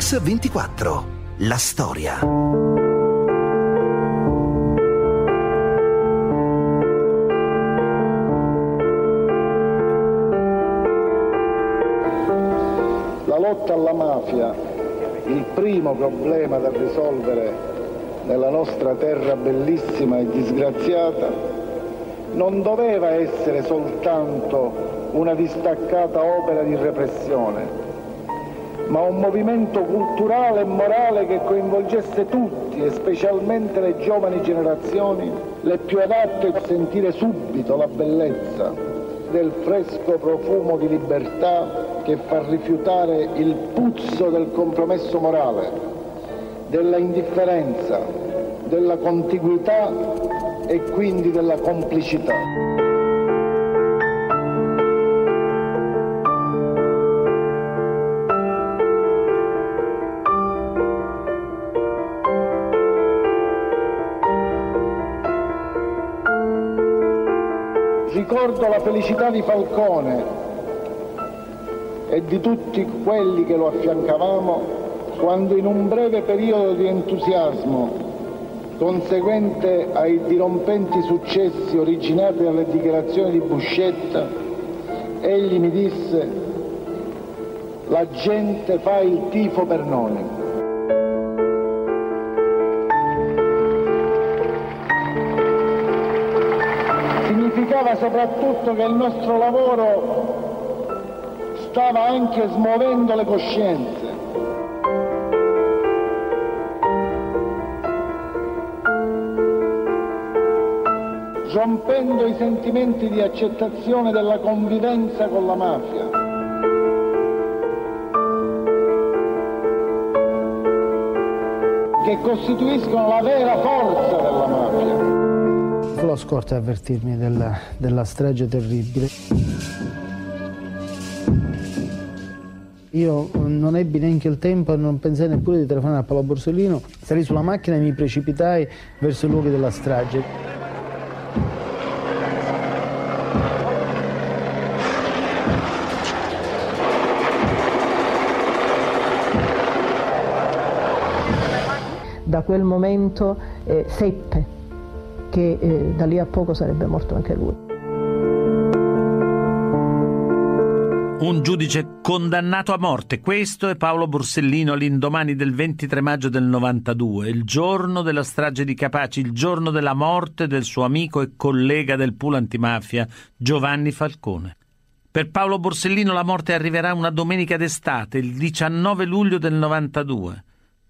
Mix 24. La storia. La lotta alla mafia, il primo problema da risolvere nella nostra terra bellissima e disgraziata, non doveva essere soltanto una distaccata opera di repressione, ma un movimento culturale e morale che coinvolgesse tutti e specialmente le giovani generazioni, le più adatte a sentire subito la bellezza del fresco profumo di libertà che fa rifiutare il puzzo del compromesso morale, della indifferenza, della contiguità e quindi della complicità. Ricordo la felicità di Falcone e di tutti quelli che lo affiancavamo quando in un breve periodo di entusiasmo conseguente ai dirompenti successi originati dalle dichiarazioni di Buscetta, egli mi disse la gente fa il tifo per noi. Significava soprattutto che il nostro lavoro stava anche smuovendo le coscienze. rompendo i sentimenti di accettazione della convivenza con la mafia. che costituiscono la vera forza lo scorto a avvertirmi della, della strage terribile. Io non ebbi neanche il tempo e non pensai neppure di telefonare a Paolo Borsellino. Salì sulla macchina e mi precipitai verso i luoghi della strage. Da quel momento eh, seppe che eh, da lì a poco sarebbe morto anche lui. Un giudice condannato a morte. Questo è Paolo Borsellino all'indomani del 23 maggio del 92, il giorno della strage di Capaci, il giorno della morte del suo amico e collega del pool antimafia Giovanni Falcone. Per Paolo Borsellino la morte arriverà una domenica d'estate, il 19 luglio del 92.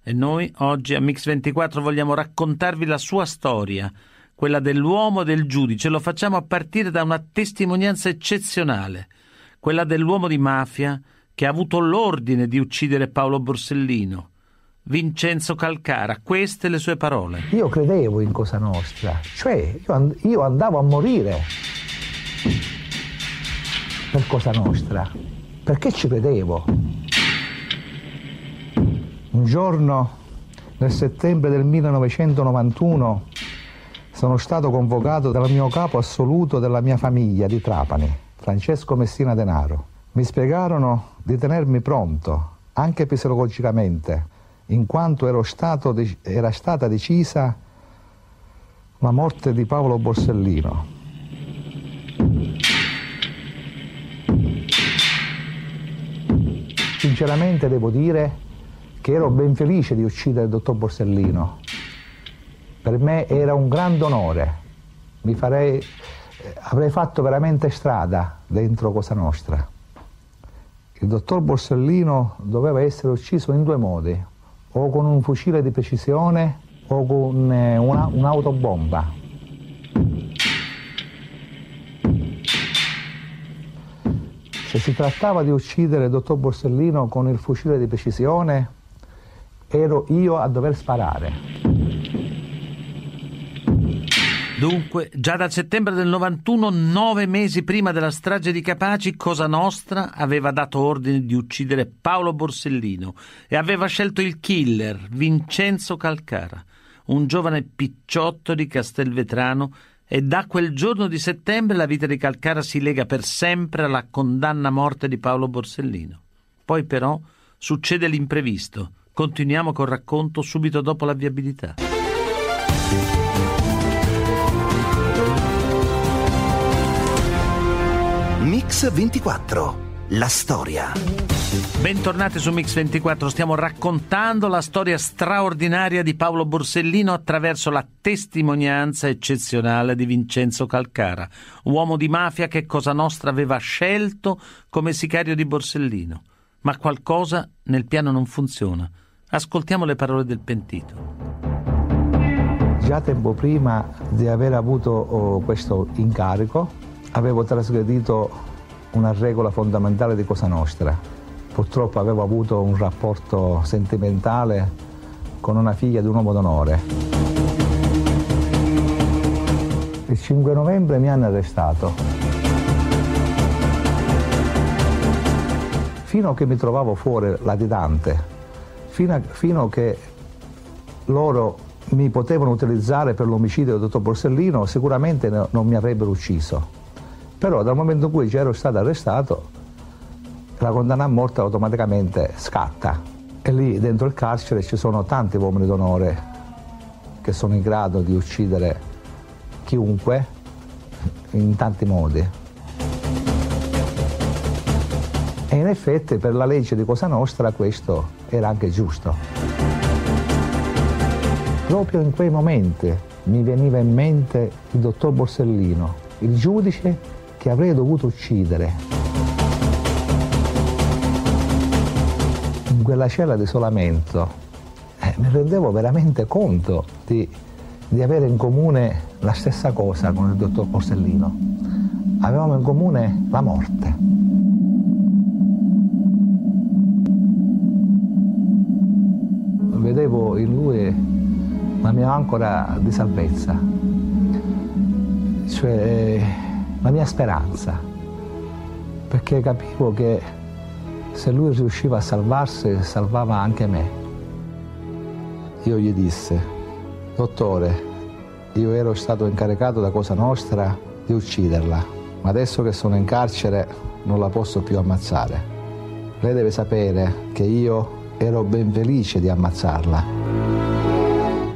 E noi oggi a Mix24 vogliamo raccontarvi la sua storia, quella dell'uomo e del giudice, lo facciamo a partire da una testimonianza eccezionale, quella dell'uomo di mafia che ha avuto l'ordine di uccidere Paolo Borsellino. Vincenzo Calcara, queste le sue parole. Io credevo in Cosa Nostra, cioè io andavo a morire per Cosa Nostra, perché ci credevo. Un giorno nel settembre del 1991 sono stato convocato dal mio capo assoluto della mia famiglia di Trapani, Francesco Messina Denaro. Mi spiegarono di tenermi pronto, anche psicologicamente, in quanto stato, era stata decisa la morte di Paolo Borsellino. Sinceramente devo dire che ero ben felice di uccidere il dottor Borsellino, per me era un grande onore, farei, avrei fatto veramente strada dentro Cosa Nostra. Il dottor Borsellino doveva essere ucciso in due modi, o con un fucile di precisione o con eh, una, un'autobomba. Se si trattava di uccidere il dottor Borsellino con il fucile di precisione, ero io a dover sparare. Dunque, già dal settembre del 91, nove mesi prima della strage di Capaci, Cosa Nostra aveva dato ordine di uccidere Paolo Borsellino e aveva scelto il killer, Vincenzo Calcara, un giovane picciotto di Castelvetrano e da quel giorno di settembre la vita di Calcara si lega per sempre alla condanna a morte di Paolo Borsellino. Poi però succede l'imprevisto. Continuiamo col racconto subito dopo la viabilità. Mix 24. La storia. Bentornati su Mix24, stiamo raccontando la storia straordinaria di Paolo Borsellino attraverso la testimonianza eccezionale di Vincenzo Calcara, uomo di mafia che Cosa Nostra aveva scelto come sicario di Borsellino. Ma qualcosa nel piano non funziona. Ascoltiamo le parole del pentito. Già tempo prima di aver avuto oh, questo incarico avevo trasgredito una regola fondamentale di Cosa Nostra. Purtroppo avevo avuto un rapporto sentimentale con una figlia di un uomo d'onore. Il 5 novembre mi hanno arrestato. Fino a che mi trovavo fuori latitante, fino a, fino a che loro mi potevano utilizzare per l'omicidio del dottor Borsellino, sicuramente non mi avrebbero ucciso. Però dal momento in cui ero stato arrestato, la condanna a morte automaticamente scatta. E lì dentro il carcere ci sono tanti uomini d'onore che sono in grado di uccidere chiunque in tanti modi. E in effetti per la legge di Cosa Nostra questo era anche giusto. Proprio in quei momenti mi veniva in mente il dottor Borsellino, il giudice che avrei dovuto uccidere. In quella cella di isolamento eh, mi rendevo veramente conto di, di avere in comune la stessa cosa con il dottor Borsellino. Avevamo in comune la morte. Vedevo in lui la mia ancora di salvezza. Cioè, la mia speranza, perché capivo che se lui riusciva a salvarsi, salvava anche me. Io gli disse, dottore, io ero stato incaricato da Cosa Nostra di ucciderla, ma adesso che sono in carcere non la posso più ammazzare. Lei deve sapere che io ero ben felice di ammazzarla.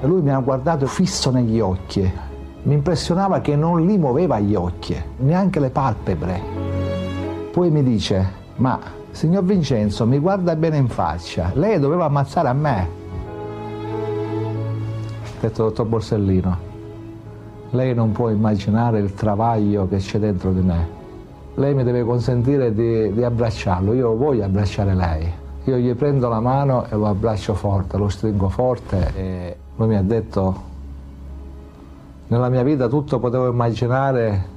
Lui mi ha guardato fisso negli occhi mi impressionava che non li muoveva gli occhi, neanche le palpebre. Poi mi dice, ma signor Vincenzo, mi guarda bene in faccia, lei doveva ammazzare a me. Detto, dottor Borsellino, lei non può immaginare il travaglio che c'è dentro di me. Lei mi deve consentire di, di abbracciarlo, io voglio abbracciare lei. Io gli prendo la mano e lo abbraccio forte, lo stringo forte e lui mi ha detto nella mia vita tutto potevo immaginare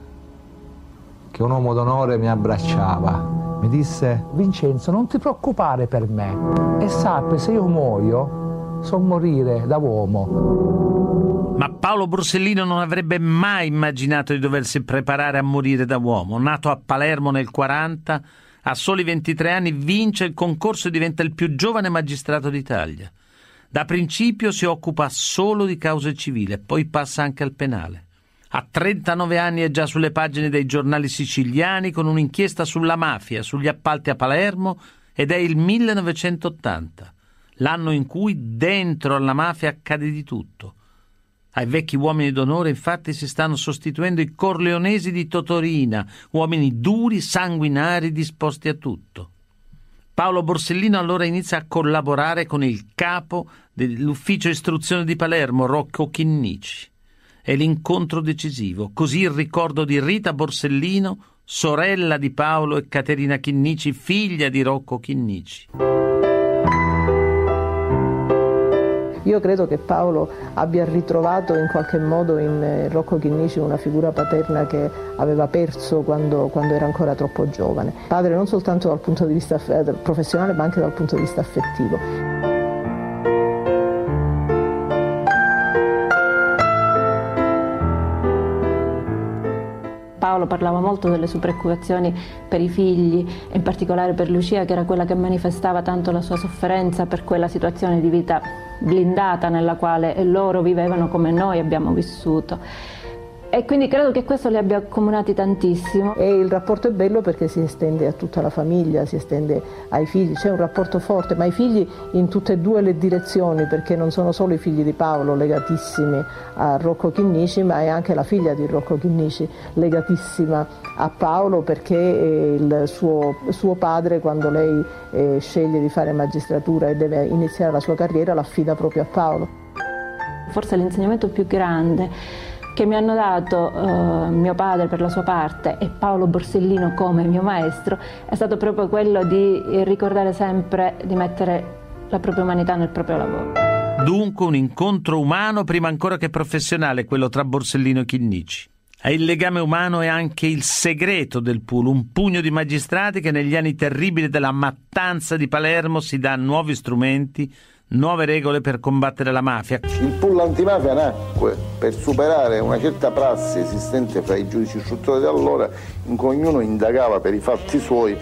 che un uomo d'onore mi abbracciava. Mi disse, Vincenzo, non ti preoccupare per me e sappi se io muoio, so morire da uomo. Ma Paolo Borsellino non avrebbe mai immaginato di doversi preparare a morire da uomo. Nato a Palermo nel 40, a soli 23 anni vince il concorso e diventa il più giovane magistrato d'Italia. Da principio si occupa solo di cause civili, poi passa anche al penale. A 39 anni è già sulle pagine dei giornali siciliani con un'inchiesta sulla mafia, sugli appalti a Palermo ed è il 1980, l'anno in cui dentro alla mafia accade di tutto. Ai vecchi uomini d'onore infatti si stanno sostituendo i corleonesi di Totorina, uomini duri, sanguinari, disposti a tutto. Paolo Borsellino allora inizia a collaborare con il capo dell'ufficio istruzione di Palermo, Rocco Chinnici. È l'incontro decisivo, così il ricordo di Rita Borsellino, sorella di Paolo e Caterina Chinnici, figlia di Rocco Chinnici. Io credo che Paolo abbia ritrovato in qualche modo in eh, Rocco Chinnici una figura paterna che aveva perso quando, quando, era ancora troppo giovane. Padre non soltanto dal punto di vista eh, professionale ma anche dal punto di vista affettivo. Paolo parlava molto delle sue preoccupazioni per i figli, in particolare per Lucia, che era quella che manifestava tanto la sua sofferenza per quella situazione di vita blindata nella quale loro vivevano come noi abbiamo vissuto. E quindi credo che questo li abbia accomunati tantissimo. E il rapporto è bello perché si estende a tutta la famiglia, si estende ai figli, c'è un rapporto forte, ma i figli in tutte e due le direzioni, perché non sono solo i figli di Paolo legatissimi a Rocco Chinnici, ma è anche la figlia di Rocco Chinnici legatissima a Paolo perché eh, il suo, suo padre quando lei eh, sceglie di fare magistratura e deve iniziare la sua carriera l'affida proprio a Paolo. Forse l'insegnamento più grande che mi hanno dato eh, mio padre per la sua parte e Paolo Borsellino come mio maestro è stato proprio quello di ricordare sempre di mettere la propria umanità nel proprio lavoro. Dunque un incontro umano prima ancora che professionale, quello tra Borsellino e Chinnici. E il legame umano è anche il segreto del pool, un pugno di magistrati che negli anni terribili della mattanza di Palermo si dà nuovi strumenti nuove regole per combattere la mafia. Il pool antimafia nacque per superare una certa prassi esistente fra i giudici istruttori di allora in cui ognuno indagava per i fatti suoi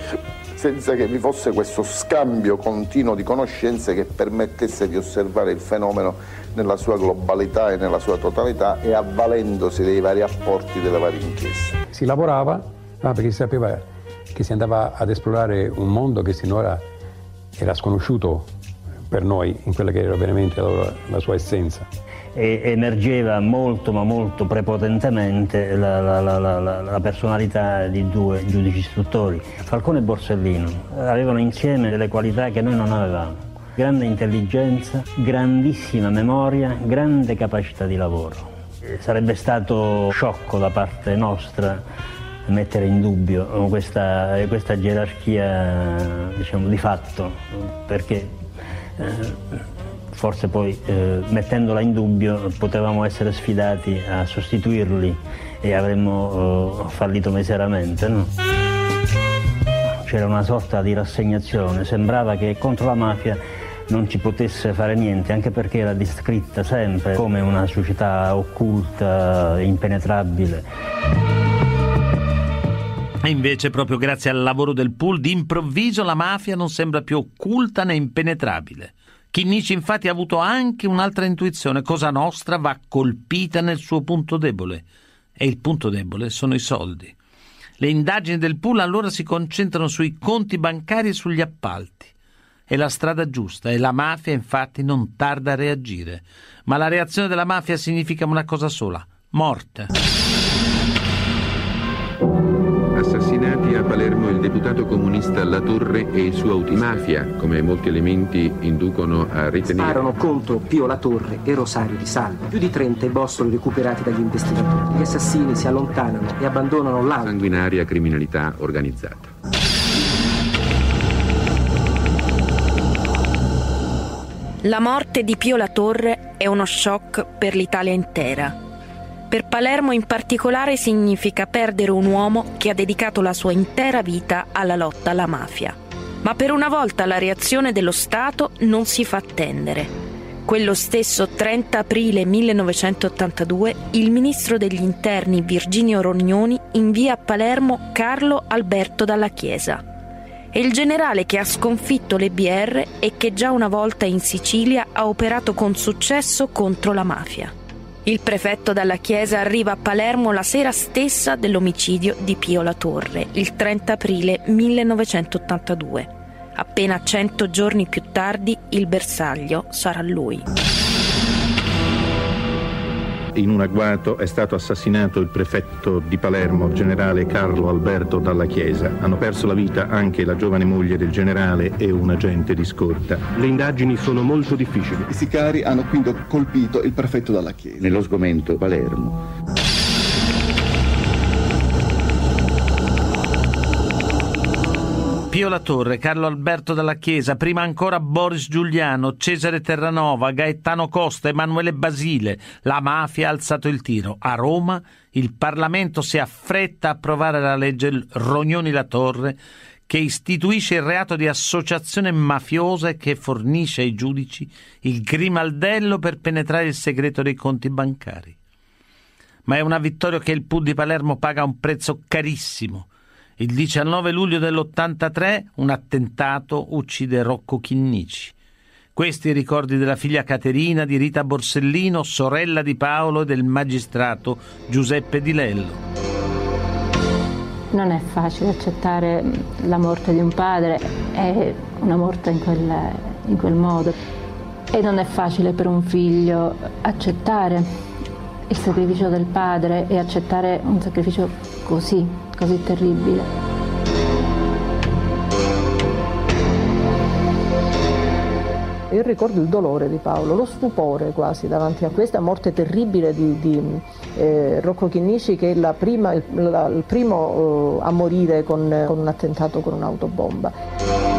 senza che vi fosse questo scambio continuo di conoscenze che permettesse di osservare il fenomeno nella sua globalità e nella sua totalità e avvalendosi dei vari apporti delle varie inchieste. Si lavorava perché si sapeva che si andava ad esplorare un mondo che sinora era sconosciuto per noi in quella che era veramente la, la sua essenza. E emergeva molto ma molto prepotentemente la, la, la, personalità di due giudici istruttori. Falcone e Borsellino avevano insieme delle qualità che noi non avevamo. Grande intelligenza, grandissima memoria, grande capacità di lavoro. Sarebbe stato sciocco da parte nostra mettere in dubbio questa, questa gerarchia diciamo, di fatto, perché forse poi eh, mettendola in dubbio potevamo essere sfidati a sostituirli e avremmo eh, fallito miseramente. No? C'era una sorta di rassegnazione, sembrava che contro la mafia non ci potesse fare niente, anche perché era descritta sempre come una società occulta, impenetrabile. E invece, proprio grazie al lavoro del pool, d'improvviso la mafia non sembra più occulta né impenetrabile. Chinnici infatti ha avuto anche un'altra intuizione, Cosa Nostra va colpita nel suo punto debole. E il punto debole sono i soldi. Le indagini del pool allora si concentrano sui conti bancari e sugli appalti. È la strada giusta e la mafia infatti non tarda a reagire. Ma la reazione della mafia significa una cosa sola, morte a Palermo il deputato comunista Latorre e il suo autista. Mafia, come molti elementi inducono a ritenere. Sparano contro Pio Latorre e Rosario Di Salvo. Più di 30 i bossoli recuperati dagli investigatori. Gli assassini si allontanano e abbandonano l'auto. Sanguinaria criminalità organizzata. La morte di Pio Latorre è uno shock per l'Italia intera. Per Palermo in particolare significa perdere un uomo che ha dedicato la sua intera vita alla lotta alla mafia. Ma per una volta la reazione dello Stato non si fa attendere. Quello stesso 30 aprile 1982 il ministro degli interni Virginio Rognoni invia a Palermo Carlo Alberto Dalla Chiesa. È il generale che ha sconfitto le BR e che già una volta in Sicilia ha operato con successo contro la mafia. Il prefetto dalla Chiesa arriva a Palermo la sera stessa dell'omicidio di Pio La Torre, il 30 aprile 1982. Appena cento giorni più tardi il bersaglio sarà lui in un agguato è stato assassinato il prefetto di Palermo, generale Carlo Alberto Dalla Chiesa. Hanno perso la vita anche la giovane moglie del generale e un agente di scorta. Le indagini sono molto difficili. I sicari hanno quindi colpito il prefetto Dalla Chiesa. Nello sgomento Palermo. Pio La Torre, Carlo Alberto dalla Chiesa, prima ancora Boris Giuliano, Cesare Terranova, Gaetano Costa, Emanuele Basile. La mafia ha alzato il tiro. A Roma il Parlamento si affretta a approvare la legge Rognoni-La Torre che istituisce il reato di associazione mafiosa e che fornisce ai giudici il grimaldello per penetrare il segreto dei conti bancari. Ma è una vittoria che il PUD di Palermo paga un prezzo carissimo il 19 luglio dell'83 un attentato uccide Rocco Chinnici. Questi i ricordi della figlia Caterina di Rita Borsellino, sorella di Paolo e del magistrato Giuseppe Di Lello. Non è facile accettare la morte di un padre e una morte in quel, in quel modo. E non è facile per un figlio accettare il sacrificio del padre e accettare un sacrificio così, così terribile. Io ricordo il dolore di Paolo, lo stupore quasi davanti a questa morte terribile di, di eh, Rocco Chinnici che è prima, il, la, il, primo eh, a morire con, con un attentato con un'autobomba.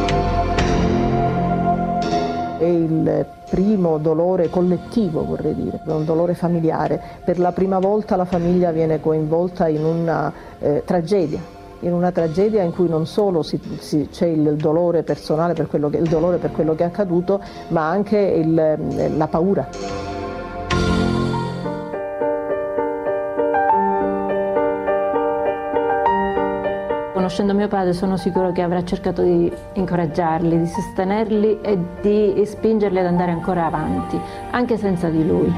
È il primo dolore collettivo, vorrei dire, un dolore familiare. Per la prima volta la famiglia viene coinvolta in una eh, tragedia, in una tragedia in cui non solo c'è il dolore personale per quello, che, dolore per quello che è accaduto, ma anche il, la paura. Conoscendo mio padre sono sicuro che avrà cercato di incoraggiarli, di sostenerli e di spingerli ad andare ancora avanti, anche senza di lui.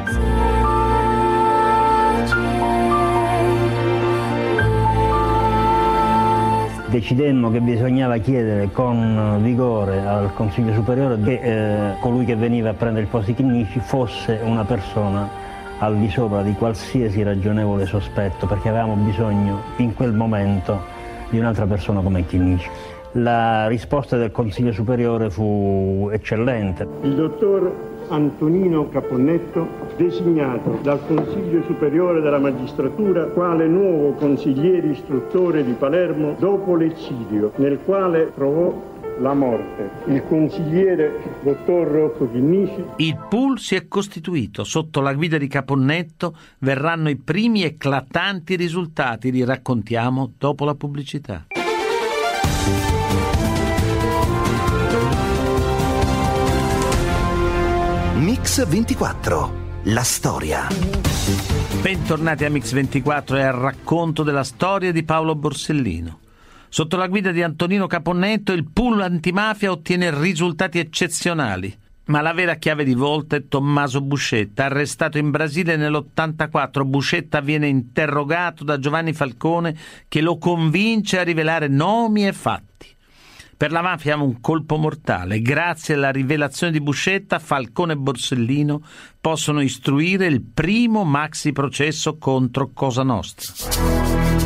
decidemmo che bisognava chiedere con vigore al Consiglio Superiore che eh, colui che veniva a prendere il posto di Chinnici fosse una persona al di sopra di qualsiasi ragionevole sospetto, perché avevamo bisogno in quel momento di un'altra persona come Chinnici. La risposta del Consiglio Superiore fu eccellente. Il dottor Antonino Caponnetto, designato dal Consiglio Superiore della Magistratura quale nuovo consigliere istruttore di Palermo dopo l'eccidio, nel quale trovò la morte. Il consigliere dottor Rocco Chinnici. Il pool si è costituito. Sotto la guida di Caponnetto verranno i primi eclatanti risultati, li raccontiamo dopo la pubblicità. Mix 24. La storia. Bentornati a Mix 24 e al racconto della storia di Paolo Borsellino. Sotto la guida di Antonino Caponnetto il pool antimafia ottiene risultati eccezionali. Ma la vera chiave di volta è Tommaso Buscetta, arrestato in Brasile nell'84. Buscetta viene interrogato da Giovanni Falcone che lo convince a rivelare nomi e fatti. Per la mafia un colpo mortale. Grazie alla rivelazione di Buscetta, Falcone e Borsellino possono istruire il primo maxi processo contro Cosa Nostra.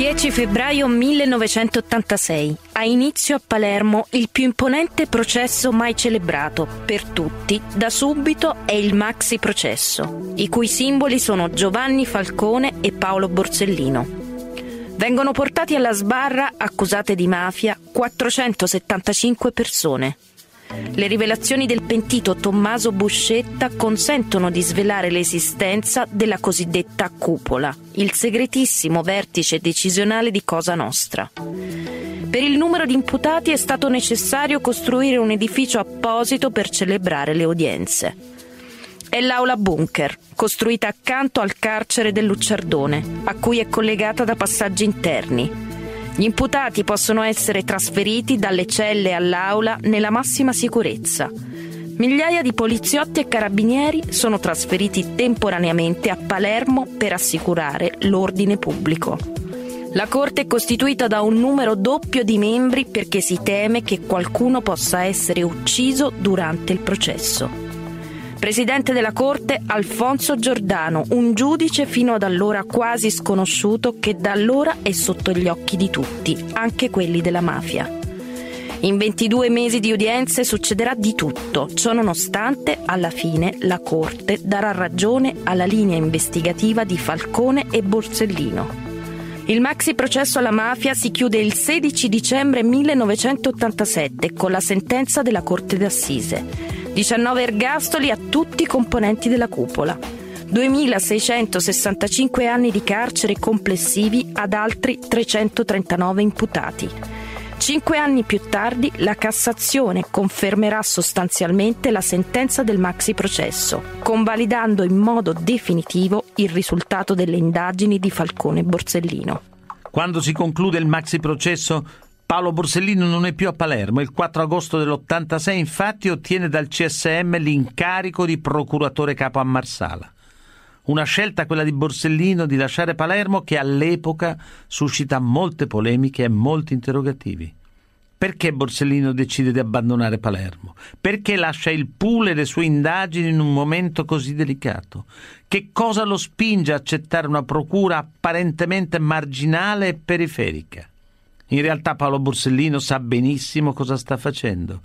10 febbraio 1986. Ha inizio a Palermo il più imponente processo mai celebrato per tutti. Da subito è il maxi processo, i cui simboli sono Giovanni Falcone e Paolo Borsellino. Vengono portati alla sbarra, accusate di mafia, 475 persone. Le rivelazioni del pentito Tommaso Buscetta consentono di svelare l'esistenza della cosiddetta cupola, il segretissimo vertice decisionale di Cosa Nostra. Per il numero di imputati è stato necessario costruire un edificio apposito per celebrare le udienze è l'aula bunker, costruita accanto al carcere del Lucciardone, a cui è collegata da passaggi interni. Gli imputati possono essere trasferiti dalle celle all'aula nella massima sicurezza. Migliaia di poliziotti e carabinieri sono trasferiti temporaneamente a Palermo per assicurare l'ordine pubblico. La Corte è costituita da un numero doppio di membri perché si teme che qualcuno possa essere ucciso durante il processo. Presidente della Corte Alfonso Giordano, un giudice fino ad allora quasi sconosciuto che da allora è sotto gli occhi di tutti, anche quelli della mafia. In 22 mesi di udienze succederà di tutto, ciò nonostante alla fine la Corte darà ragione alla linea investigativa di Falcone e Borsellino. Il maxi processo alla mafia si chiude il 16 dicembre 1987 con la sentenza della Corte d'Assise. 19 ergastoli a tutti i componenti della cupola. 2.665 anni di carcere complessivi ad altri 339 imputati. Cinque anni più tardi la Cassazione confermerà sostanzialmente la sentenza del maxi processo, convalidando in modo definitivo il risultato delle indagini di Falcone e Borsellino. Quando si conclude il maxi processo Paolo Borsellino non è più a Palermo. Il 4 agosto dell'86 infatti ottiene dal CSM l'incarico di procuratore capo a Marsala. Una scelta quella di Borsellino di lasciare Palermo che all'epoca suscita molte polemiche e molti interrogativi. Perché Borsellino decide di abbandonare Palermo? Perché lascia il pool e le sue indagini in un momento così delicato? Che cosa lo spinge a accettare una procura apparentemente marginale e periferica? In realtà Paolo Borsellino sa benissimo cosa sta facendo.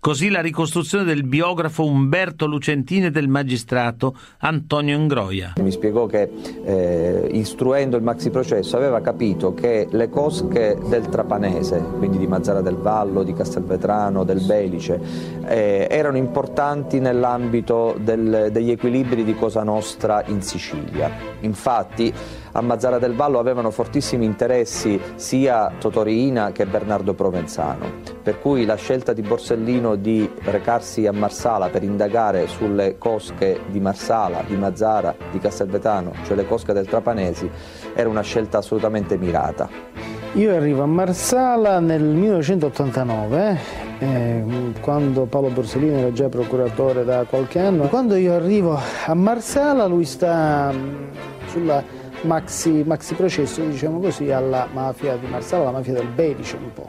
Così la ricostruzione del biografo Umberto Lucentini e del magistrato Antonio Ingroia. Mi spiegò che eh, istruendo il maxi processo aveva capito che le cosche del Trapanese, quindi di Mazzara del Vallo, di Castelvetrano, del Belice, eh, erano importanti nell'ambito del, degli equilibri di Cosa Nostra in Sicilia. Infatti a Mazzara del Vallo avevano fortissimi interessi sia Totorina che Bernardo Provenzano, per cui la scelta di Borsellino di recarsi a Marsala per indagare sulle cosche di Marsala, di Mazzara, di Castelvetano, cioè le cosche del Trapanesi, era una scelta assolutamente mirata. Io arrivo a Marsala nel 1989, eh, quando Paolo Borsellino era già procuratore da qualche anno. Quando io arrivo a Marsala lui sta mm, sulla maxi, maxi processo, diciamo così, alla mafia di Marsala, alla mafia del Belice un po'.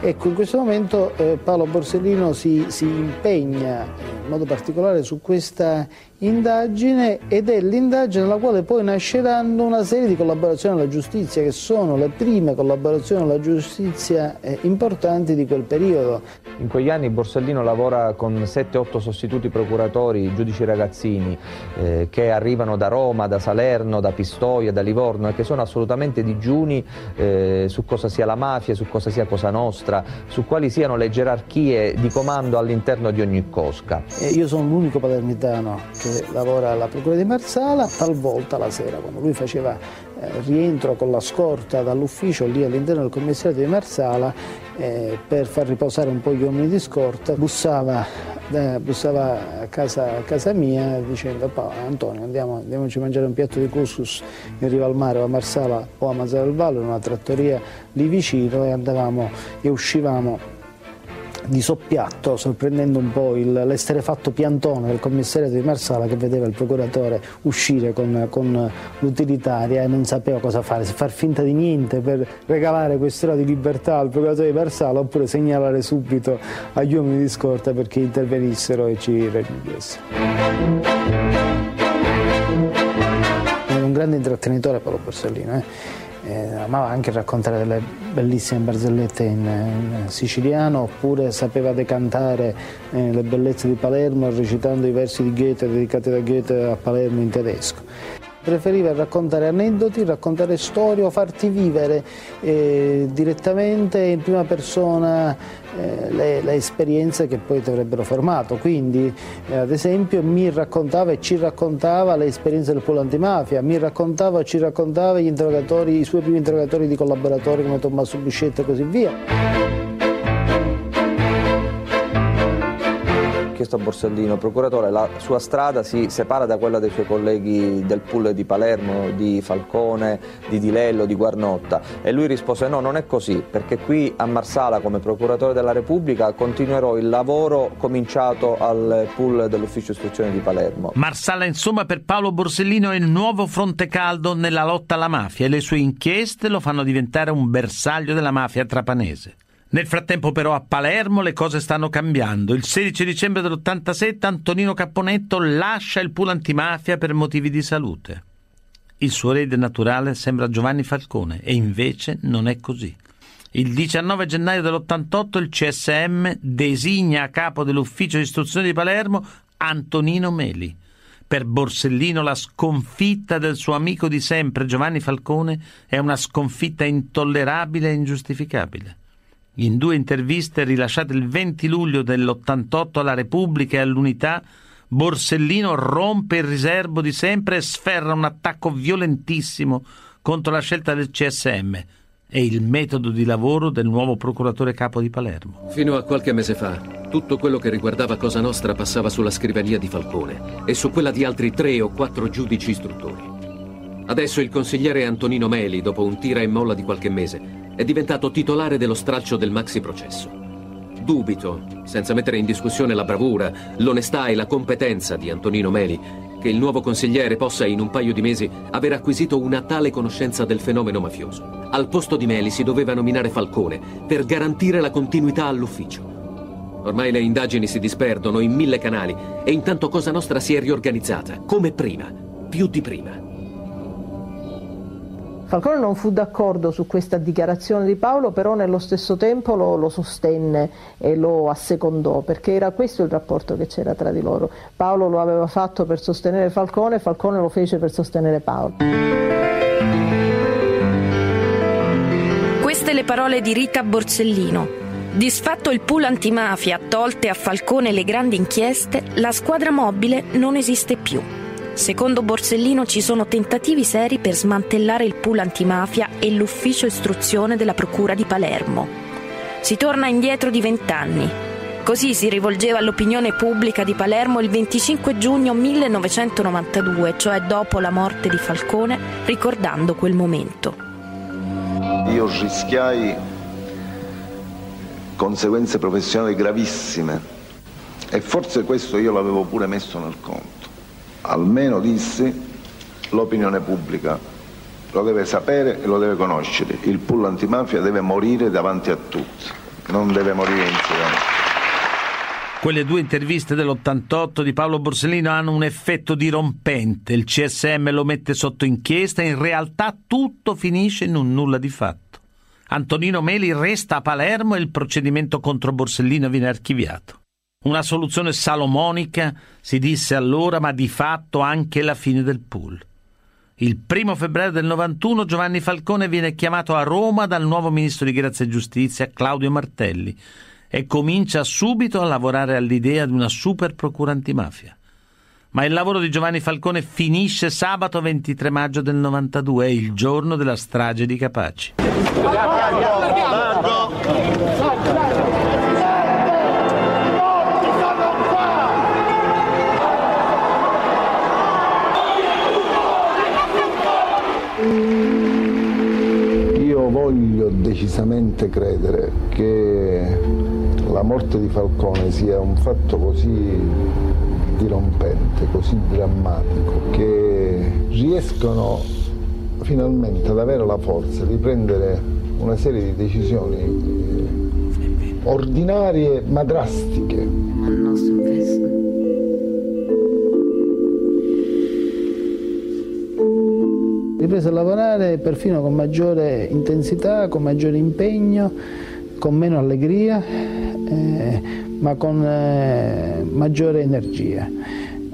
Ecco, in questo momento eh, Paolo Borsellino si, si impegna in modo particolare su questa indagine ed è l'indagine nella quale poi nasceranno una serie di collaborazioni alla giustizia che sono le prime collaborazioni alla giustizia eh, importanti di quel periodo. In quegli anni Borsellino lavora con 7-8 sostituti procuratori, giudici ragazzini eh, che arrivano da Roma, da Salerno, da Pistoia, da Livorno e che sono assolutamente digiuni eh, su cosa sia la mafia, su cosa sia Cosa Nostra, su quali siano le gerarchie di comando all'interno di ogni cosca. Io sono l'unico palermitano che lavora alla Procura di Marsala, talvolta la sera, quando lui faceva eh, rientro con la scorta dall'ufficio lì all'interno del commissariato di Marsala eh, per far riposare un po' gli uomini di scorta, bussava, eh, bussava a, casa, a, casa, mia dicendo Antonio andiamo, andiamoci a mangiare un piatto di couscous in riva al mare o a Marsala o a Mazzara del Vallo in una trattoria lì vicino e andavamo e uscivamo di soppiatto, sorprendendo un po' l'esterefatto piantone del commissariato di Marsala che vedeva il procuratore uscire con, con l'utilitaria e non sapeva cosa fare, se far finta di niente per regalare quest'ora di libertà al procuratore di Marsala oppure segnalare subito agli uomini di scorta perché intervenissero e ci raggiungessero. Era un grande intrattenitore Paolo Borsellino. Eh? Eh, amava anche raccontare delle bellissime barzellette in, in siciliano oppure sapeva decantare eh, le bellezze di Palermo recitando i versi di Goethe dedicati da Goethe a Palermo in tedesco preferiva raccontare aneddoti, raccontare storie o farti vivere eh, direttamente in prima persona eh, le, le, esperienze che poi ti avrebbero formato. Quindi, eh, ad esempio, mi raccontava e ci raccontava le esperienze del polo antimafia, mi raccontava e ci raccontava i suoi primi interrogatori di collaboratori come Tommaso Buscetta e così via. Chiesto a Borsellino, procuratore, la sua strada si separa da quella dei suoi colleghi del pool di Palermo, di Falcone, di Dilello, di Guarnotta e lui rispose no, non è così, perché qui a Marsala come procuratore della Repubblica continuerò il lavoro cominciato al pool dell'ufficio istruzione di Palermo. Marsala insomma per Paolo Borsellino è il nuovo fronte caldo nella lotta alla mafia e le sue inchieste lo fanno diventare un bersaglio della mafia trapanese. Nel frattempo però a Palermo le cose stanno cambiando. Il 16 dicembre dell'87 Antonino Capponetto lascia il pool antimafia per motivi di salute. Il suo erede naturale sembra Giovanni Falcone e invece non è così. Il 19 gennaio dell'88 il CSM designa a capo dell'ufficio di istruzione di Palermo Antonino Meli. Per Borsellino la sconfitta del suo amico di sempre Giovanni Falcone è una sconfitta intollerabile e ingiustificabile. In due interviste rilasciate il 20 luglio dell'88 alla Repubblica e all'Unità, Borsellino rompe il riservo di sempre e sferra un attacco violentissimo contro la scelta del CSM e il metodo di lavoro del nuovo procuratore capo di Palermo. Fino a qualche mese fa, tutto quello che riguardava Cosa Nostra passava sulla scrivania di Falcone e su quella di altri tre o quattro giudici istruttori. Adesso il consigliere Antonino Meli, dopo un tira e molla di qualche mese, è diventato titolare dello stralcio del maxi processo. Dubito, senza mettere in discussione la bravura, l'onestà e la competenza di Antonino Meli, che il nuovo consigliere possa in un paio di mesi aver acquisito una tale conoscenza del fenomeno mafioso. Al posto di Meli si doveva nominare Falcone per garantire la continuità all'ufficio. Ormai le indagini si disperdono in mille canali e intanto Cosa Nostra si è riorganizzata, come prima, più di prima. Falcone non fu d'accordo su questa dichiarazione di Paolo, però nello stesso tempo lo, lo, sostenne e lo assecondò, perché era questo il rapporto che c'era tra di loro. Paolo lo aveva fatto per sostenere Falcone, Falcone lo fece per sostenere Paolo. Queste le parole di Rita Borsellino. Disfatto il pool antimafia, tolte a Falcone le grandi inchieste, la squadra mobile non esiste più. Secondo Borsellino ci sono tentativi seri per smantellare il pool antimafia e l'ufficio istruzione della Procura di Palermo. Si torna indietro di vent'anni. Così si rivolgeva all'opinione pubblica di Palermo il 25 giugno 1992, cioè dopo la morte di Falcone, ricordando quel momento. Io rischiai conseguenze professionali gravissime e forse questo io l'avevo pure messo nel conto almeno dissi, l'opinione pubblica lo deve sapere e lo deve conoscere. Il pool antimafia deve morire davanti a tutti, non deve morire in silenzio. Quelle due interviste dell'88 di Paolo Borsellino hanno un effetto dirompente. Il CSM lo mette sotto inchiesta e in realtà tutto finisce in un nulla di fatto. Antonino Meli resta a Palermo e il procedimento contro Borsellino viene archiviato. Una soluzione salomonica, si disse allora, ma di fatto anche la fine del pool. Il primo febbraio del 91 Giovanni Falcone viene chiamato a Roma dal nuovo ministro di Grazia e Giustizia Claudio Martelli e comincia subito a lavorare all'idea di una super procura antimafia. Ma il lavoro di Giovanni Falcone finisce sabato 23 maggio del 92, il giorno della strage di Capaci. Decisamente credere che la morte di Falcone sia un fatto così dirompente, così drammatico, che riescono finalmente ad avere la forza di prendere una serie di decisioni ordinarie ma drastiche. Riprese a lavorare perfino con maggiore intensità, con maggiore impegno, con meno allegria, eh, ma con eh, maggiore energia.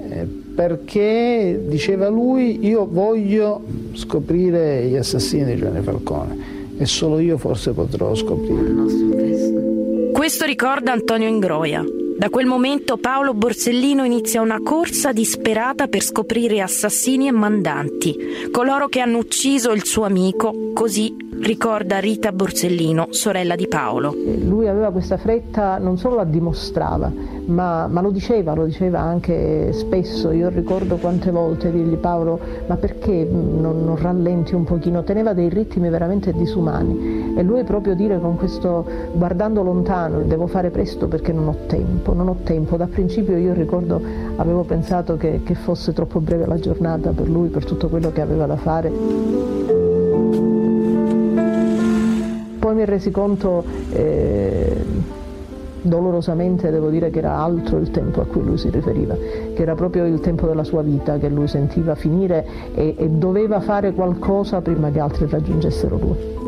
Eh, perché, diceva lui, io voglio scoprire gli assassini di Giovanni Falcone e solo io forse potrò scoprirlo. Questo ricorda Antonio Ingroia. Da quel momento Paolo Borsellino inizia una corsa disperata per scoprire assassini e mandanti, coloro che hanno ucciso il suo amico, così ricorda Rita Borsellino, sorella di Paolo. Lui aveva questa fretta, non solo la dimostrava, ma, ma, lo diceva, lo diceva anche spesso. Io ricordo quante volte dirgli Paolo, ma perché non, non rallenti un pochino? Teneva dei ritmi veramente disumani e lui proprio dire con questo, guardando lontano, devo fare presto perché non ho tempo, non ho tempo. Da principio io ricordo avevo pensato che, che fosse troppo breve la giornata per lui, per tutto quello che aveva da fare poi mi resi conto, eh, dolorosamente devo dire che era altro il tempo a cui lui si riferiva, che era proprio il tempo della sua vita che lui sentiva finire e, e doveva fare qualcosa prima che altri raggiungessero lui.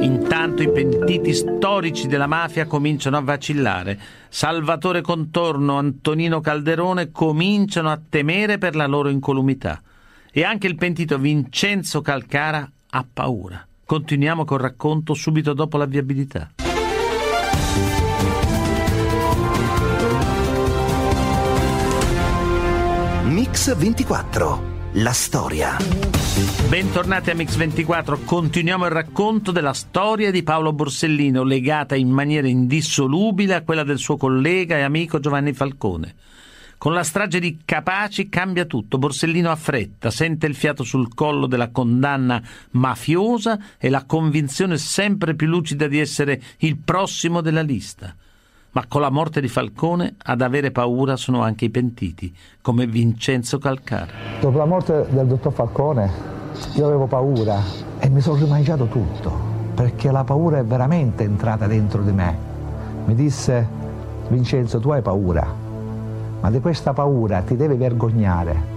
Intanto i pentiti storici della mafia cominciano a vacillare. Salvatore Contorno, Antonino Calderone cominciano a temere per la loro incolumità. E anche il pentito Vincenzo Calcara ha paura. Continuiamo col racconto subito dopo la viabilità. Mix 24. La storia. Bentornati a Mix24, continuiamo il racconto della storia di Paolo Borsellino legata in maniera indissolubile a quella del suo collega e amico Giovanni Falcone. Con la strage di Capaci cambia tutto. Borsellino ha fretta, sente il fiato sul collo della condanna mafiosa e la convinzione sempre più lucida di essere il prossimo della lista. Ma con la morte di Falcone ad avere paura sono anche i pentiti, come Vincenzo Calcara. Dopo la morte del dottor Falcone io avevo paura e mi sono rimangiato tutto, perché la paura è veramente entrata dentro di me. Mi disse, Vincenzo, tu hai paura, ma di questa paura ti devi vergognare.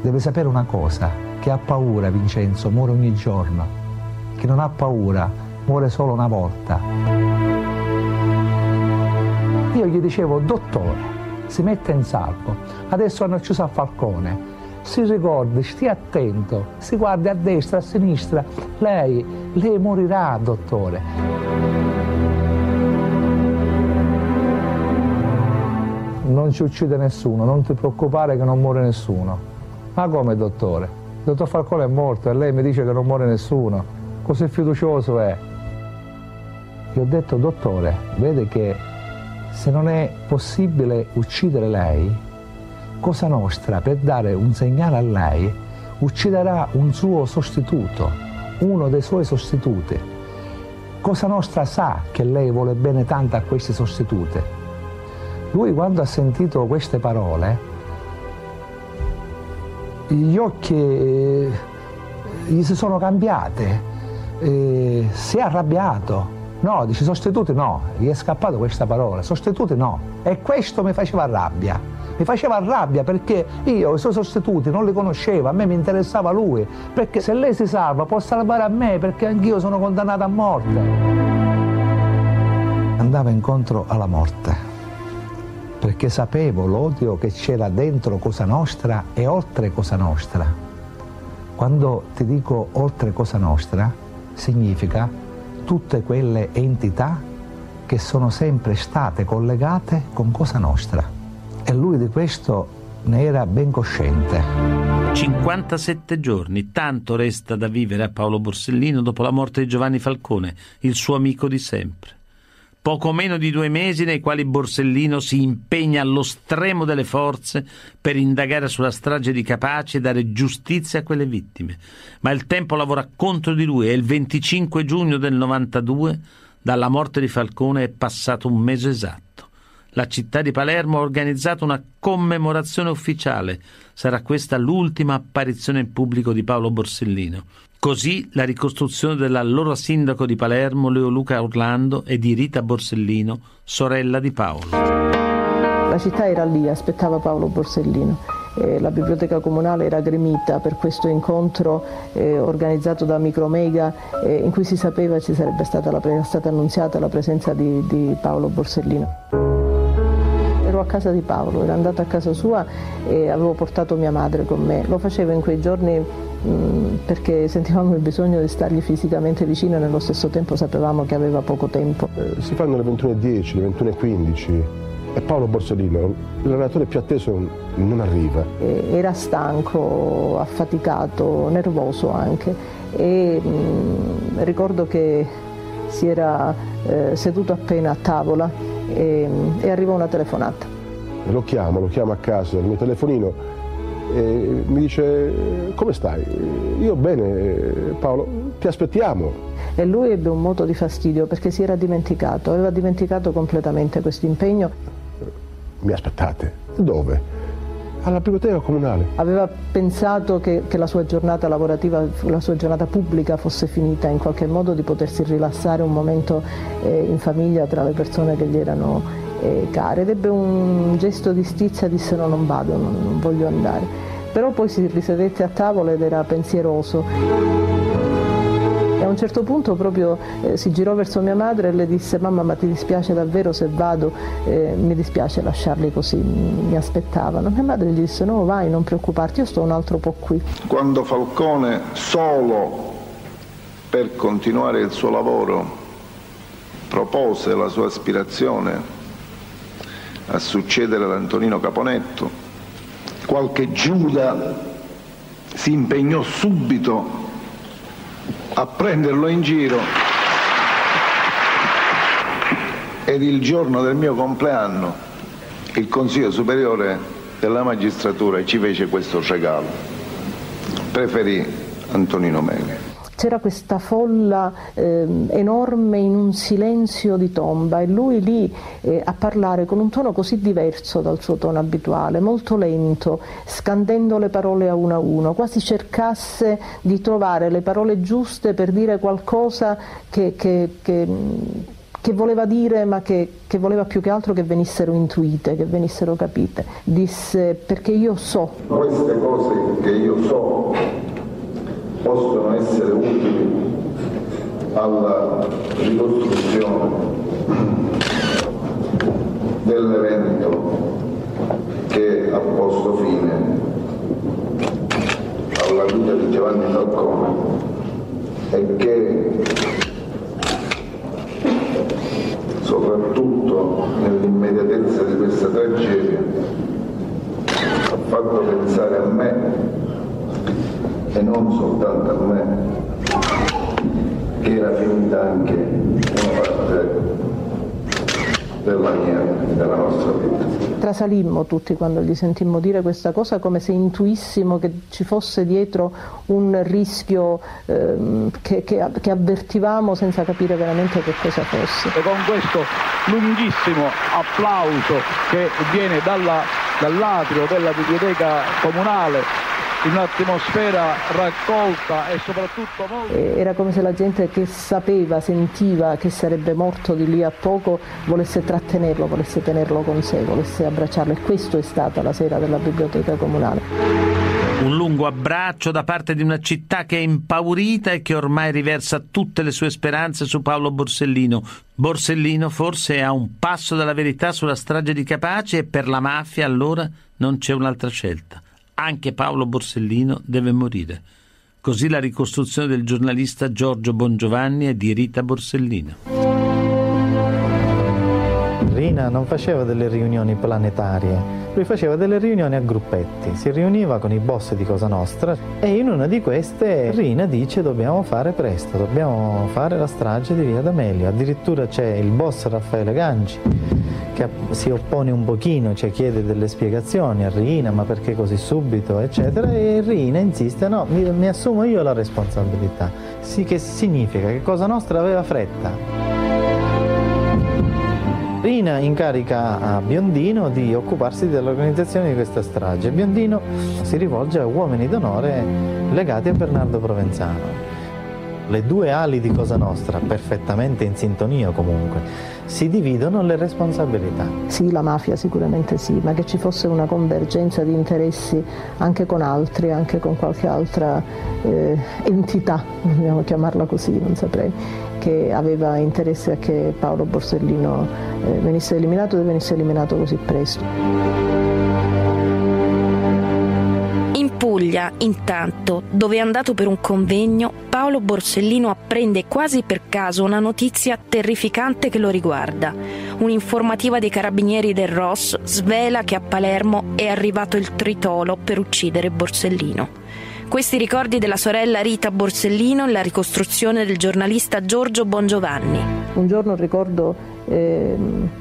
Devi sapere una cosa, che ha paura Vincenzo muore ogni giorno, chi non ha paura muore solo una volta. Io gli dicevo, dottore, si mette in salvo, adesso hanno chiuso a Falcone, si ricordi, stia attento, si guardi a destra, a sinistra, lei, lei morirà, dottore. Non ci uccide nessuno, non ti preoccupare che non muore nessuno. Ma come dottore? Il dottor Falcone è morto e lei mi dice che non muore nessuno. Così fiducioso è. Gli ho detto, dottore, vede che se non è possibile uccidere lei, Cosa Nostra, per dare un segnale a lei, ucciderà un suo sostituto, uno dei suoi sostituti. Cosa Nostra sa che lei vuole bene tanto a questi sostituti lui quando ha sentito queste parole, gli occhi eh, gli si sono cambiati, eh, si è arrabbiato. No, dice sostituti no, gli è scappato questa parola, sostituti no. E questo mi faceva rabbia. Mi faceva rabbia perché io i suoi sostituti non li conoscevo, a me mi interessava lui, perché se lei si salva può salvare a me perché anch'io sono condannato a morte. Andava incontro alla morte perché sapevo l'odio che c'era dentro Cosa Nostra e oltre Cosa Nostra. Quando ti dico oltre Cosa Nostra, significa tutte quelle entità che sono sempre state collegate con Cosa Nostra. E lui di questo ne era ben cosciente. 57 giorni, tanto resta da vivere a Paolo Borsellino dopo la morte di Giovanni Falcone, il suo amico di sempre poco meno di due mesi nei quali Borsellino si impegna allo stremo delle forze per indagare sulla strage di Capaci e dare giustizia a quelle vittime. Ma il tempo lavora contro di lui e il 25 giugno del 92, dalla morte di Falcone, è passato un mese esatto. La città di Palermo ha organizzato una commemorazione ufficiale. Sarà questa l'ultima apparizione in pubblico di Paolo Borsellino. Così la ricostruzione dell'allora sindaco di Palermo Leo Luca Orlando e di Rita Borsellino, sorella di Paolo. La città era lì, aspettava Paolo Borsellino. Eh, la biblioteca comunale era gremita per questo incontro eh, organizzato da Micromega eh, in cui si sapeva ci sarebbe stata, la, stata annunziata la presenza di, di Paolo Borsellino ero a casa di Paolo, ero andata a casa sua e avevo portato mia madre con me. Lo facevo in quei giorni perché sentivamo il bisogno di stargli fisicamente vicino e nello stesso tempo sapevamo che aveva poco tempo. Eh, si fanno le 21.10, le 21.15 e Paolo Borsellino, l'allenatore più atteso, non arriva. Era stanco, affaticato, nervoso anche e mh, mm, ricordo che si era eh, seduto appena a tavola e, e arriva una telefonata. Lo chiamo, lo chiamo a casa, il mio telefonino e mi dice come stai? Io bene Paolo, ti aspettiamo. E lui ebbe un moto di fastidio perché si era dimenticato, aveva dimenticato completamente questo impegno. Mi aspettate? Dove? alla biblioteca comunale. Aveva pensato che, che, la sua giornata lavorativa, la sua giornata pubblica fosse finita, in qualche modo di potersi rilassare un momento eh, in famiglia tra le persone che gli erano eh, care ed ebbe un gesto di stizza, disse no non vado, non, non voglio andare. Però poi si risedette a tavola ed era pensieroso a un certo punto proprio eh, si girò verso mia madre e le disse mamma ma ti dispiace davvero se vado, eh, mi dispiace lasciarli così, mi aspettavano. Mia madre gli disse no vai non preoccuparti, io sto un altro po' qui. Quando Falcone solo per continuare il suo lavoro propose la sua aspirazione a succedere ad Antonino Caponetto, qualche Giuda si impegnò subito a prenderlo in giro ed il giorno del mio compleanno il Consiglio Superiore della Magistratura ci fece questo regalo. Preferì Antonino Meli. C'era questa folla eh, enorme in un silenzio di tomba e lui lì eh, a parlare con un tono così diverso dal suo tono abituale, molto lento, scandendo le parole a uno a uno, quasi cercasse di trovare le parole giuste per dire qualcosa che, che, che che voleva dire ma che, che, voleva più che altro che venissero intuite, che venissero capite. Disse perché io so. Queste cose che io so possono essere utili alla ricostruzione dell'evento che ha posto fine alla vita di Giovanni Falcone e che soprattutto nell'immediatezza di questa tragedia ha fatto pensare a me e non soltanto a me, che era finita anche una parte della mia, della nostra vita. Trasalimmo tutti quando gli sentimmo dire questa cosa come se intuissimo che ci fosse dietro un rischio ehm, che, che, che, avvertivamo senza capire veramente che cosa fosse. E con questo lunghissimo applauso che viene dalla, dall'atrio della biblioteca comunale in un'atmosfera raccolta e soprattutto molto... Era come se la gente che sapeva, sentiva che sarebbe morto di lì a poco volesse trattenerlo, volesse tenerlo con sé, volesse abbracciarlo e questo è stata la sera della biblioteca comunale. Un lungo abbraccio da parte di una città che è impaurita e che ormai riversa tutte le sue speranze su Paolo Borsellino. Borsellino forse è a un passo dalla verità sulla strage di Capaci e per la mafia allora non c'è un'altra scelta anche Paolo Borsellino deve morire. Così la ricostruzione del giornalista Giorgio Bongiovanni e di Rita Borsellino. Rina non faceva delle riunioni planetarie, lui faceva delle riunioni a gruppetti, si riuniva con i boss di Cosa Nostra e in una di queste Rina dice dobbiamo fare presto, dobbiamo fare la strage di Via D'Amelio, addirittura c'è il boss Raffaele Ganci che si oppone un pochino, cioè chiede delle spiegazioni a Rina, ma perché così subito, eccetera, e Rina insiste, no, mi, mi assumo io la responsabilità. Sì, che significa che Cosa Nostra aveva fretta. Rina incarica a Biondino di occuparsi dell'organizzazione di questa strage. Biondino si rivolge a uomini d'onore legati a Bernardo Provenzano. Le due ali di Cosa Nostra, perfettamente in sintonia comunque, si dividono le responsabilità. Sì, la mafia sicuramente sì, ma che ci fosse una convergenza di interessi anche con altri, anche con qualche altra eh, entità, vogliamo chiamarla così, non saprei, che aveva interesse a che Paolo Borsellino eh, venisse eliminato e venisse eliminato così presto. Puglia, intanto, dove è andato per un convegno, Paolo Borsellino apprende quasi per caso una notizia terrificante che lo riguarda. Un'informativa dei carabinieri del Ross svela che a Palermo è arrivato il tritolo per uccidere Borsellino. Questi ricordi della sorella Rita Borsellino e la ricostruzione del giornalista Giorgio Bongiovanni. Un giorno ricordo... Eh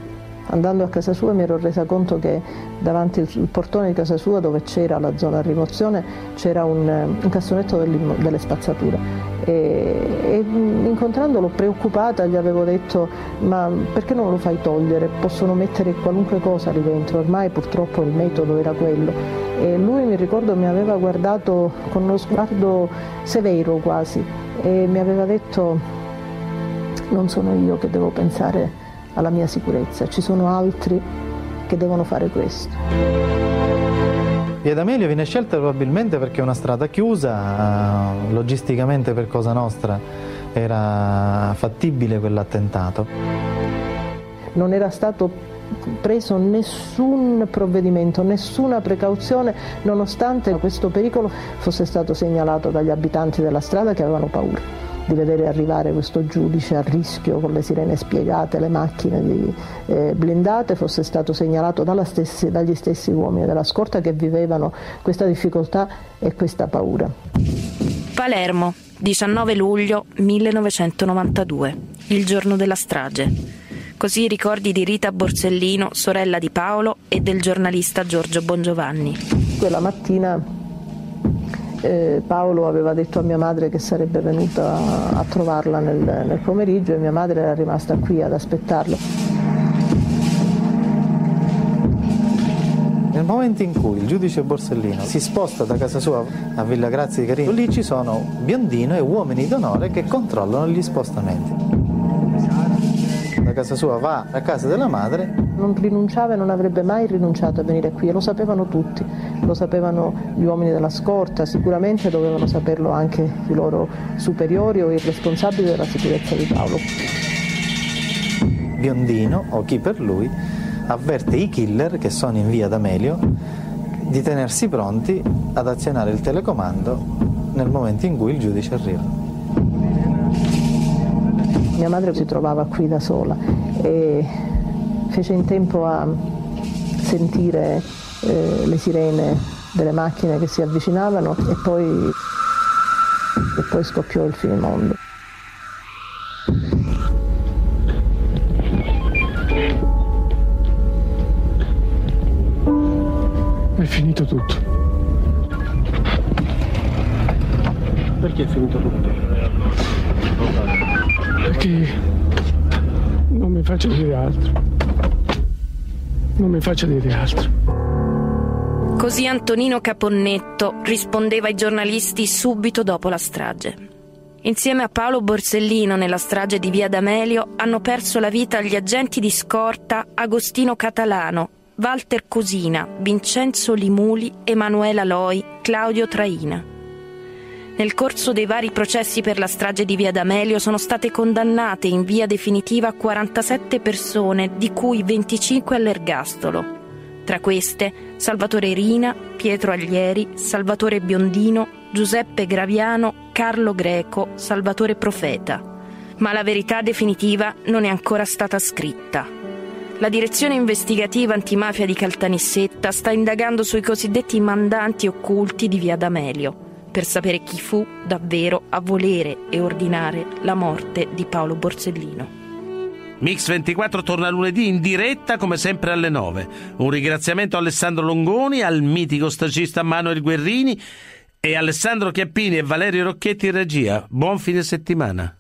andando a casa sua mi ero resa conto che davanti al portone di casa sua dove c'era la zona rimozione c'era un, un cassonetto delle spazzature e, e, incontrandolo preoccupata gli avevo detto ma perché non lo fai togliere? Possono mettere qualunque cosa lì dentro, ormai purtroppo il metodo era quello e lui mi ricordo mi aveva guardato con uno sguardo severo quasi e mi aveva detto non sono io che devo pensare alla mia sicurezza, ci sono altri che devono fare questo. Via D'Amelio viene scelta probabilmente perché è una strada chiusa, logisticamente per Cosa Nostra era fattibile quell'attentato. Non era stato preso nessun provvedimento, nessuna precauzione, nonostante questo pericolo fosse stato segnalato dagli abitanti della strada che avevano paura di vedere arrivare questo giudice a rischio con le sirene spiegate, le macchine di, eh, blindate, fosse stato segnalato stessi, dagli stessi uomini della scorta che vivevano questa difficoltà e questa paura. Palermo, 19 luglio 1992, il giorno della strage. Così i ricordi di Rita Borsellino, sorella di Paolo, e del giornalista Giorgio Bongiovanni. Quella mattina eh, Paolo aveva detto a mia madre che sarebbe venuta a trovarla nel, nel pomeriggio e mia madre era rimasta qui ad aspettarlo. Nel momento in cui il giudice Borsellino si sposta da casa sua a Villa Grazia di Carino, lì ci sono Biondino e uomini d'onore che controllano gli spostamenti. Casa sua va a casa della madre. Non rinunciava e non avrebbe mai rinunciato a venire qui e lo sapevano tutti, lo sapevano gli uomini della scorta, sicuramente dovevano saperlo anche i loro superiori o i responsabili della sicurezza di Paolo. Biondino, o chi per lui, avverte i killer che sono in via D'Amelio di tenersi pronti ad azionare il telecomando nel momento in cui il giudice arriva. Mia madre si trovava qui da sola e fece in tempo a sentire eh, le sirene delle macchine che si avvicinavano e poi, e poi scoppiò il finimondo. Mi faccia dire altro. Così Antonino Caponnetto rispondeva ai giornalisti subito dopo la strage. Insieme a Paolo Borsellino nella strage di Via D'Amelio hanno perso la vita gli agenti di scorta Agostino Catalano, Walter Cosina, Vincenzo Limuli, Emanuela Loi, Claudio Traina. Nel corso dei vari processi per la strage di Via D'Amelio sono state condannate in via definitiva 47 persone, di cui 25 all'ergastolo. Tra queste Salvatore Rina, Pietro Aglieri, Salvatore Biondino, Giuseppe Graviano, Carlo Greco, Salvatore Profeta. Ma la verità definitiva non è ancora stata scritta. La direzione investigativa antimafia di Caltanissetta sta indagando sui cosiddetti mandanti occulti di Via D'Amelio per sapere chi fu davvero a volere e ordinare la morte di Paolo Borsellino. Mix 24 torna lunedì in diretta come sempre alle 9. Un ringraziamento a Alessandro Longoni, al mitico stagista Manuel Guerrini e Alessandro Chiappini e Valerio Rocchetti in regia. Buon fine settimana.